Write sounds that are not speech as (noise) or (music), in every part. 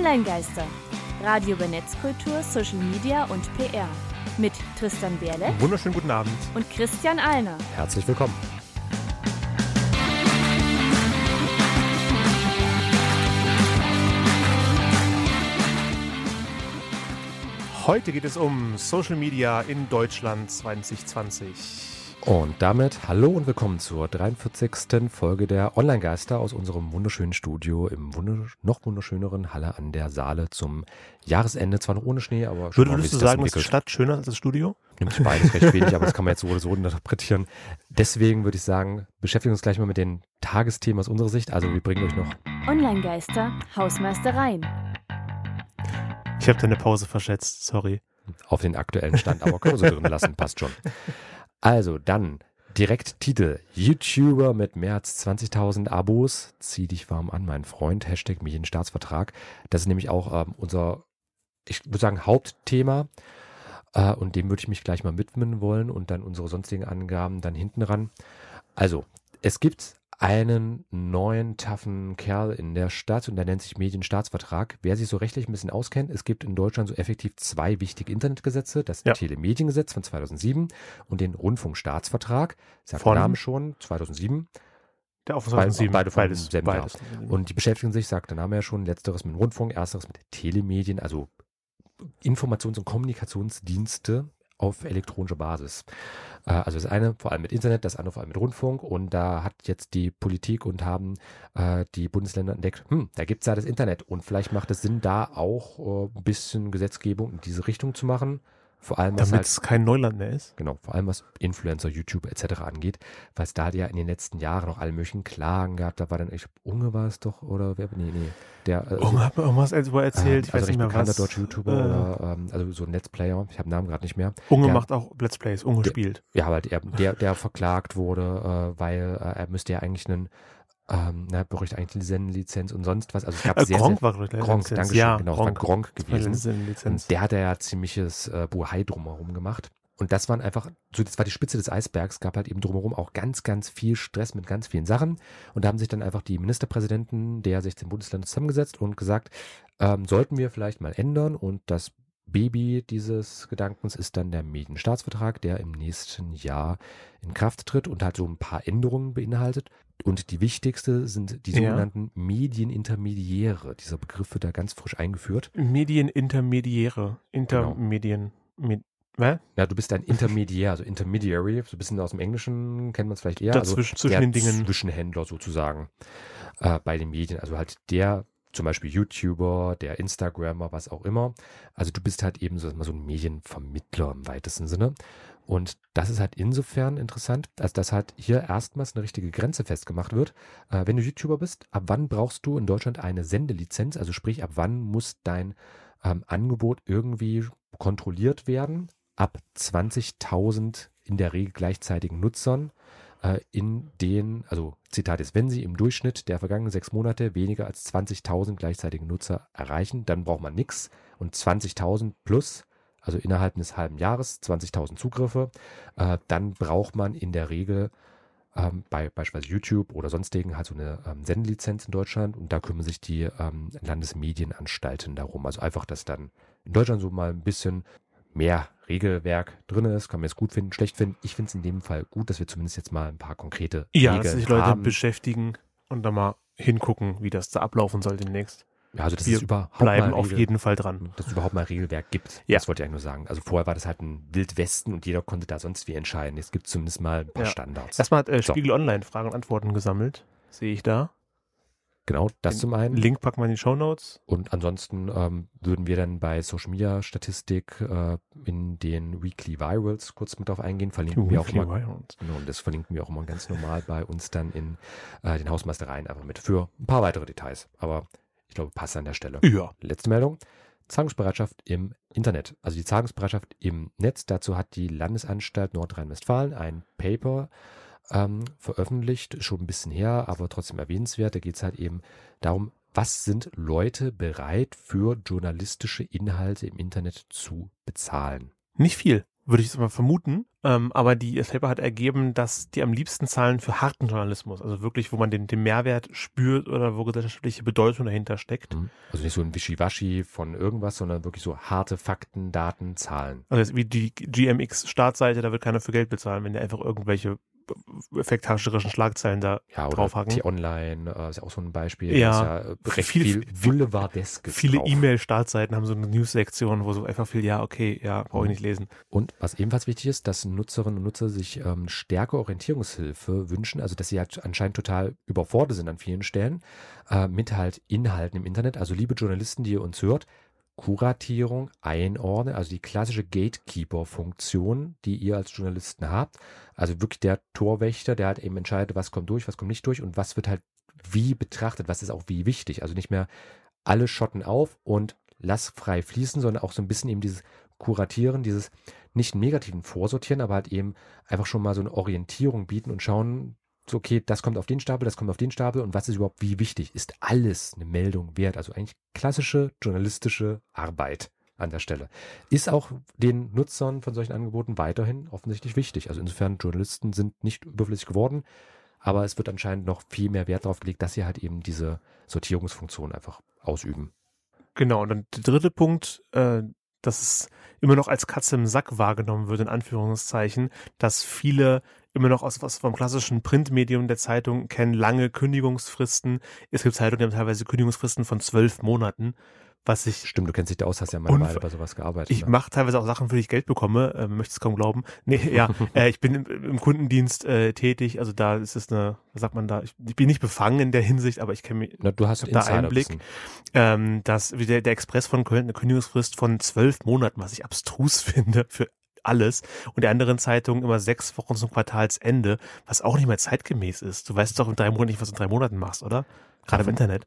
Online-Geister. Radio über Netzkultur, Social Media und PR. Mit Tristan Berle Wunderschönen guten Abend. und Christian Alner. Herzlich willkommen. Heute geht es um Social Media in Deutschland 2020. Und damit hallo und willkommen zur 43. Folge der Online-Geister aus unserem wunderschönen Studio im wundersch noch wunderschöneren Halle an der Saale zum Jahresende. Zwar noch ohne Schnee, aber schon wie Würdest du das sagen, ist die. Stadt schöner als das Studio? Nimmt sich beides recht wenig, aber das kann man jetzt so oder so interpretieren. Deswegen würde ich sagen, beschäftigen wir uns gleich mal mit den Tagesthemen aus unserer Sicht. Also wir bringen euch noch Online-Geister, Hausmeistereien. Ich habe deine Pause verschätzt, sorry. auf den aktuellen Stand, aber können wir so drin lassen, passt schon. Also dann direkt Titel. YouTuber mit mehr als 20.000 Abos. Zieh dich warm an, mein Freund. Hashtag Medienstaatsvertrag. Das ist nämlich auch ähm, unser, ich würde sagen, Hauptthema. Äh, und dem würde ich mich gleich mal widmen wollen und dann unsere sonstigen Angaben dann hinten ran. Also, es gibt einen neuen taffen Kerl in der Stadt und der nennt sich Medienstaatsvertrag. Wer sich so rechtlich ein bisschen auskennt, es gibt in Deutschland so effektiv zwei wichtige Internetgesetze, das Ja. Telemediengesetz von 2007 und den Rundfunkstaatsvertrag, sagt Von? der Name schon, 2007. Der auf Beide- 2007. beide vom beides, selben Jahr. beides. Und die beschäftigen sich, sagt der Name ja schon, letzteres mit Rundfunk, ersteres mit Telemedien, also Informations- und Kommunikationsdienste auf elektronischer Basis. Äh, Also das eine vor allem mit Internet, das andere vor allem mit Rundfunk. Und da hat jetzt die Politik und haben äh, die Bundesländer entdeckt, hm, da gibt's ja das Internet. Und vielleicht macht es Sinn, da auch äh, ein bisschen Gesetzgebung in diese Richtung zu machen. Vor allem was Damit halt es kein Neuland mehr ist. Genau, vor allem was Influencer, YouTube etc. angeht, weil es da ja in den letzten Jahren noch alle möglichen Klagen gab. Da war dann, ich Unge war es doch, oder wer, nee, nee, der, äh, Oh, hat mir irgendwas erzählt, ich also weiß nicht mehr bekannter was. deutscher YouTuber Äh, oder, ähm, also so ein Let's Player, ich habe den Namen gerade nicht mehr. Unge der- macht auch Let's Plays, Unge Der- spielt. Ja, aber der, der, der verklagt wurde, äh, weil äh, er müsste ja eigentlich einen, ähm, na, bräuchte eigentlich eine Sendenlizenz und sonst was. Also es gab Äh, sehr, Gronk sehr, war Gronk, Lizenz. danke schön, ja, genau, es war Gronk gewesen. Und der hat ja ziemliches äh, Buhai drumherum gemacht. Und das waren einfach, so das war die Spitze des Eisbergs, gab halt eben drumherum auch ganz, ganz viel Stress mit ganz vielen Sachen. Und da haben sich dann einfach die Ministerpräsidenten der 16 Bundesländer zusammengesetzt und gesagt, ähm, sollten wir vielleicht mal ändern. Und das Baby dieses Gedankens ist dann der Medienstaatsvertrag, der im nächsten Jahr in Kraft tritt und halt so ein paar Änderungen beinhaltet. Und die wichtigste sind die Ja. sogenannten Medienintermediäre. Dieser Begriff wird da ganz frisch eingeführt. Medienintermediäre. Intermedien. Med Hä? Ja, du bist ein Intermediär, also Intermediary, so ein bisschen aus dem Englischen kennt man es vielleicht eher. Dazwischen, also zwischen den Dingen. Zwischenhändler sozusagen äh, bei den Medien. Also halt der, zum Beispiel YouTuber, der Instagrammer, was auch immer. Also du bist halt eben so, so ein Medienvermittler im weitesten Sinne. Und das ist halt insofern interessant, als dass halt hier erstmals eine richtige Grenze festgemacht wird. Äh, wenn du YouTuber bist, ab wann brauchst du in Deutschland eine Sendelizenz? Also sprich, ab wann muss dein ähm, Angebot irgendwie kontrolliert werden? Ab 20.000 in der Regel gleichzeitigen Nutzern äh, in den, also Zitat ist, wenn sie im Durchschnitt der vergangenen sechs Monate weniger als 20.000 gleichzeitige Nutzer erreichen, dann braucht man nichts. Und 20.000 plus, also innerhalb eines halben Jahres 20.000 Zugriffe, äh, dann braucht man in der Regel ähm, bei beispielsweise YouTube oder sonstigen halt so eine ähm, Sendelizenz in Deutschland und da kümmern sich die ähm, Landesmedienanstalten darum. Also einfach, dass dann in Deutschland so mal ein bisschen mehr Regelwerk drin ist, kann man es gut finden, schlecht finden. Ich finde es in dem Fall gut, dass wir zumindest jetzt mal ein paar konkrete Ja, Regeln dass sich Leute haben. beschäftigen und dann mal hingucken, wie das da ablaufen soll demnächst. Ja, also dass wir es überhaupt Bleiben mal auf Regel- jeden Fall dran. dass es überhaupt mal Regelwerk gibt. Ja. Das wollte ich eigentlich nur sagen. Also vorher war das halt ein Wildwesten und jeder konnte da sonst wie entscheiden. Jetzt gibt es zumindest mal ein paar Ja. Standards. Erstmal hat äh, So. Spiegel Online Fragen und Antworten gesammelt. Sehe ich da. Genau, das Den zum einen. Link packen wir in die Show Notes. Und ansonsten ähm, würden wir dann bei Social Media Statistik äh, in den Weekly Virals kurz mit drauf eingehen. Verlinken wir auch immer. Genau, und das verlinken wir auch immer ganz normal bei uns dann in äh, den Hausmeistereien einfach mit für ein paar weitere Details. Aber ich glaube, passt an der Stelle. Ja. Letzte Meldung. Zahlungsbereitschaft im Internet. Also die Zahlungsbereitschaft im Netz. Dazu hat die Landesanstalt Nordrhein-Westfalen ein Paper ähm, veröffentlicht, schon ein bisschen her, aber trotzdem erwähnenswert. Da geht es halt eben darum, was sind Leute bereit für journalistische Inhalte im Internet zu bezahlen. Nicht viel. würde ich jetzt mal vermuten. Ähm, aber die das Paper hat ergeben, dass die am liebsten zahlen für harten Journalismus, also wirklich, wo man den, den Mehrwert spürt oder wo gesellschaftliche Bedeutung dahinter steckt. Mhm. Also nicht so ein Wischiwaschi von irgendwas, sondern wirklich so harte Fakten, Daten, Zahlen. Also wie die GMX-Startseite, da wird keiner für Geld bezahlen, wenn der einfach irgendwelche effekthascherischen Schlagzeilen da ja, oder draufhaken. T-Online äh, ist ja auch so ein Beispiel. Ja, ja recht viel- viel, Boulevardesk (laughs) Viele. E-Mail-Startseiten haben so eine News-Sektion, wo so einfach viel, ja, okay, ja, brauche ich Mhm. nicht lesen. Und was ebenfalls wichtig ist, dass Nutzerinnen und Nutzer sich ähm, stärker Orientierungshilfe wünschen, also dass sie halt anscheinend total überfordert sind an vielen Stellen äh, mit halt Inhalten im Internet. Also liebe Journalisten, die ihr uns hört, Kuratierung, Einordnen, also die klassische Gatekeeper-Funktion, die ihr als Journalisten habt. Also wirklich der Torwächter, der halt eben entscheidet, was kommt durch, was kommt nicht durch und was wird halt wie betrachtet, was ist auch wie wichtig. Also nicht mehr alle schotten auf und lass frei fließen, sondern auch so ein bisschen eben dieses Kuratieren, dieses nicht negativen Vorsortieren, aber halt eben einfach schon mal so eine Orientierung bieten und schauen, so, okay, das kommt auf den Stapel, das kommt auf den Stapel und was ist überhaupt wie wichtig? Ist alles eine Meldung wert? Also eigentlich klassische journalistische Arbeit an der Stelle. Ist auch den Nutzern von solchen Angeboten weiterhin offensichtlich wichtig. Also insofern, Journalisten sind nicht überflüssig geworden, aber es wird anscheinend noch viel mehr Wert darauf gelegt, dass sie halt eben diese Sortierungsfunktion einfach ausüben. Genau, und dann der dritte Punkt, äh, dass es immer noch als Katze im Sack wahrgenommen wird, in Anführungszeichen, dass viele immer noch aus was vom klassischen Printmedium der Zeitung kennen, lange Kündigungsfristen. Es gibt Zeitungen, die haben teilweise Kündigungsfristen von zwölf Monaten, was ich Stimmt, du kennst dich da aus, hast ja mal bei sowas gearbeitet. Ich ne? mache teilweise auch Sachen, für die ich Geld bekomme, äh, möchte es kaum glauben. Nee, (laughs) ja, äh, ich bin im, im Kundendienst äh, tätig, also da ist es eine, was sagt man da, ich, ich bin nicht befangen in der Hinsicht, aber ich kenne mich, Na, du hast da Einblick. Ähm, dass wie der, der Express von Köln eine Kündigungsfrist von zwölf Monaten, was ich abstrus (laughs) finde für alles und der anderen Zeitungen immer sechs Wochen zum Quartalsende, was auch nicht mehr zeitgemäß ist. Du weißt doch in drei Monaten nicht, was du in drei Monaten machst, oder? Gerade im Internet.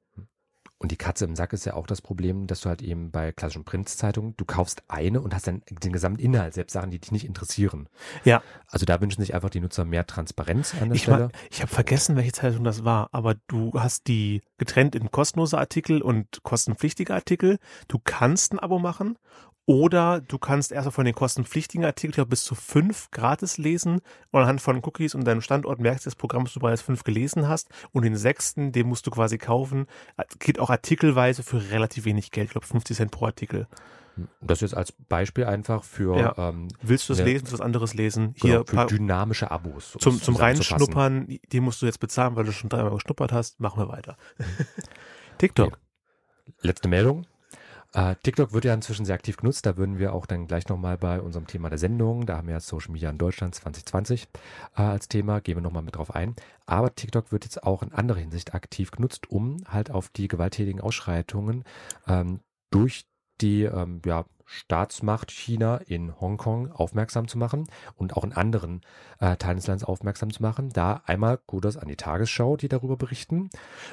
Und die Katze im Sack ist ja auch das Problem, dass du halt eben bei klassischen Printzeitungen, du kaufst eine und hast dann den gesamten Inhalt, selbst Sachen, die dich nicht interessieren. Ja. Also da wünschen sich einfach die Nutzer mehr Transparenz an der Ich, Stelle. mein, ich habe vergessen, welche Zeitung das war, aber du hast die getrennt in kostenlose Artikel und kostenpflichtige Artikel. Du kannst ein Abo machen oder du kannst erst von den kostenpflichtigen Artikeln glaub, bis zu fünf gratis lesen und anhand von Cookies und deinem Standort merkst du das Programm, dass du bereits fünf gelesen hast und den sechsten, den musst du quasi kaufen. Geht auch artikelweise für relativ wenig Geld, ich glaube 50 Cent pro Artikel. Das jetzt als Beispiel einfach für, Ja. ähm, Willst du das Ja. lesen, was anderes lesen? Hier genau, dynamische Abos. um zum, es zum. Reinschnuppern, den musst du jetzt bezahlen, weil du schon dreimal geschnuppert hast. Machen wir weiter. TikTok. Okay. Letzte Meldung. Äh, TikTok wird ja inzwischen sehr aktiv genutzt. Da würden wir auch dann gleich nochmal bei unserem Thema der Sendung, da haben wir ja Social Media in Deutschland 2020 äh, als Thema, gehen wir nochmal mit drauf ein. Aber TikTok wird jetzt auch in anderer Hinsicht aktiv genutzt, um halt auf die gewalttätigen Ausschreitungen ähm, durch die ähm, ja, Staatsmacht China in Hongkong aufmerksam zu machen und auch in anderen äh, Teilen des Landes aufmerksam zu machen. Da einmal Kudos an die Tagesschau, die darüber berichten.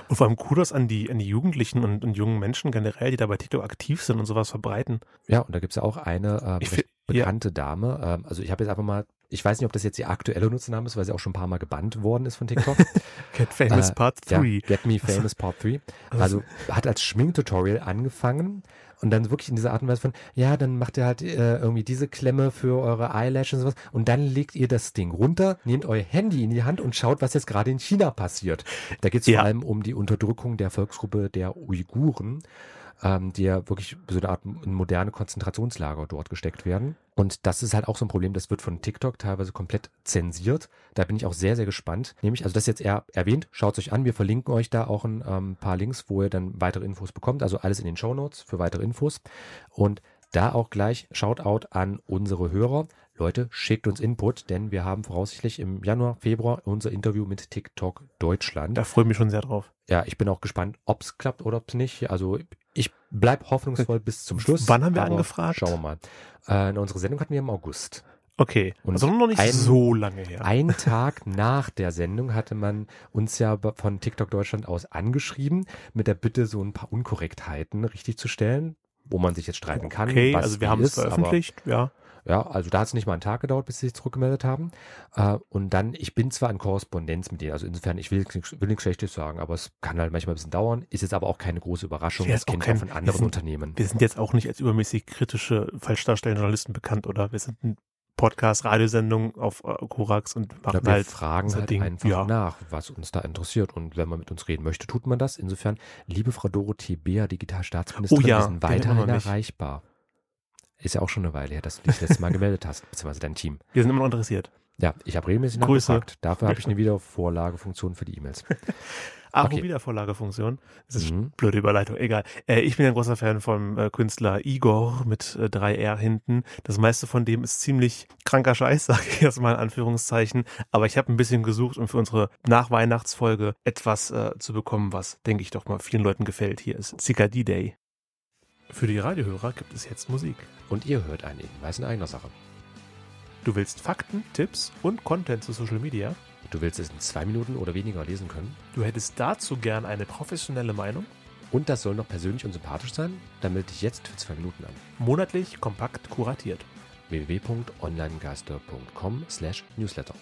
Und vor allem Kudos an die, an die Jugendlichen und, und jungen Menschen generell, die da bei TikTok aktiv sind und sowas verbreiten. Ja, und da gibt es ja auch eine recht fi- ja. bekannte Dame. Ähm, also ich habe jetzt einfach mal, ich weiß nicht, ob das jetzt ihr aktueller Nutzername ist, weil sie auch schon ein paar Mal gebannt worden ist von TikTok. (laughs) Get Famous Äh, Part ja, 3. Get Me Famous Part 3. (laughs) Also hat als Schminktutorial angefangen und dann wirklich in dieser Art und Weise von, ja, dann macht ihr halt äh, irgendwie diese Klemme für eure Eyelashes und sowas und dann legt ihr das Ding runter, nehmt euer Handy in die Hand und schaut, was jetzt gerade in China passiert. Da geht es Ja. vor allem um die Unterdrückung der Volksgruppe der Uiguren, ähm, die ja wirklich so eine Art moderne Konzentrationslager dort gesteckt werden. Und das ist halt auch so ein Problem, das wird von TikTok teilweise komplett zensiert. Da bin ich auch sehr, sehr gespannt. Nämlich, also das jetzt eher erwähnt, schaut es euch an. Wir verlinken euch da auch ein ähm, paar Links, wo ihr dann weitere Infos bekommt. Also alles in den Show Notes für weitere Infos. Und da auch gleich Shoutout an unsere Hörer. Leute, schickt uns Input, denn wir haben voraussichtlich im Januar, Februar unser Interview mit TikTok Deutschland. Da freue ich mich schon sehr drauf. Ja, ich bin auch gespannt, ob es klappt oder ob es nicht. Also bleib hoffnungsvoll bis zum Schluss. Wann haben wir angefragt? Schauen wir mal. Äh, unsere Sendung hatten wir im August. Okay, Und also noch nicht ein- so lange her. Einen (laughs) Tag nach der Sendung hatte man uns ja von TikTok Deutschland aus angeschrieben, mit der Bitte, so ein paar Unkorrektheiten richtig zu stellen, wo man sich jetzt streiten kann. okay, also wir haben es ist, veröffentlicht, ja. Ja, also da hat es nicht mal einen Tag gedauert, bis sie sich zurückgemeldet haben. Äh, und dann, ich bin zwar in Korrespondenz mit denen, also insofern, ich will, nichts- will nichts Schlechtes sagen, aber es kann halt manchmal ein bisschen dauern. Ist jetzt aber auch keine große Überraschung. Das kennt kein- von anderen sind- Unternehmen. Wir sind jetzt auch nicht als übermäßig kritische, falsch darstellende Journalisten bekannt, oder? Wir sind ein Podcast, Radiosendung auf äh, Korax und machen Ja, wir halt fragen halt Ding. einfach Ja. nach, was uns da interessiert. Und wenn man mit uns reden möchte, tut man das. Insofern, liebe Frau Dorothee Beer, Digitalstaatsministerin, Oh ja, wir sind weiterhin erreichbar. Ist ja auch schon eine Weile her, dass du dich das letzte Mal (laughs) gemeldet hast, beziehungsweise dein Team. Wir sind immer noch interessiert. Ja, ich habe regelmäßig Grüße. nachgefragt. Dafür habe ich eine (laughs) Wiedervorlagefunktion für die E-Mails. (laughs) Apropos Okay. Wiedervorlagefunktion. Das ist Mhm. blöde Überleitung, egal. Äh, ich bin ein großer Fan vom äh, Künstler Igor mit äh, 3R hinten. Das meiste von dem ist ziemlich kranker Scheiß, sage ich jetzt mal in Anführungszeichen. Aber ich habe ein bisschen gesucht, um für unsere Nachweihnachtsfolge etwas äh, zu bekommen, was, denke ich doch mal, vielen Leuten gefällt. Hier ist Zikadi Day. Für die Radiohörer gibt es jetzt Musik. Und ihr hört einen Hinweis in eigener Sache. Du willst Fakten, Tipps und Content zu Social Media? Du willst es in zwei Minuten oder weniger lesen können. Du hättest dazu gern eine professionelle Meinung? Und das soll noch persönlich und sympathisch sein? Dann melde dich jetzt für zwei Minuten an. Monatlich kompakt kuratiert. www.onlinegeister.com slash newsletter.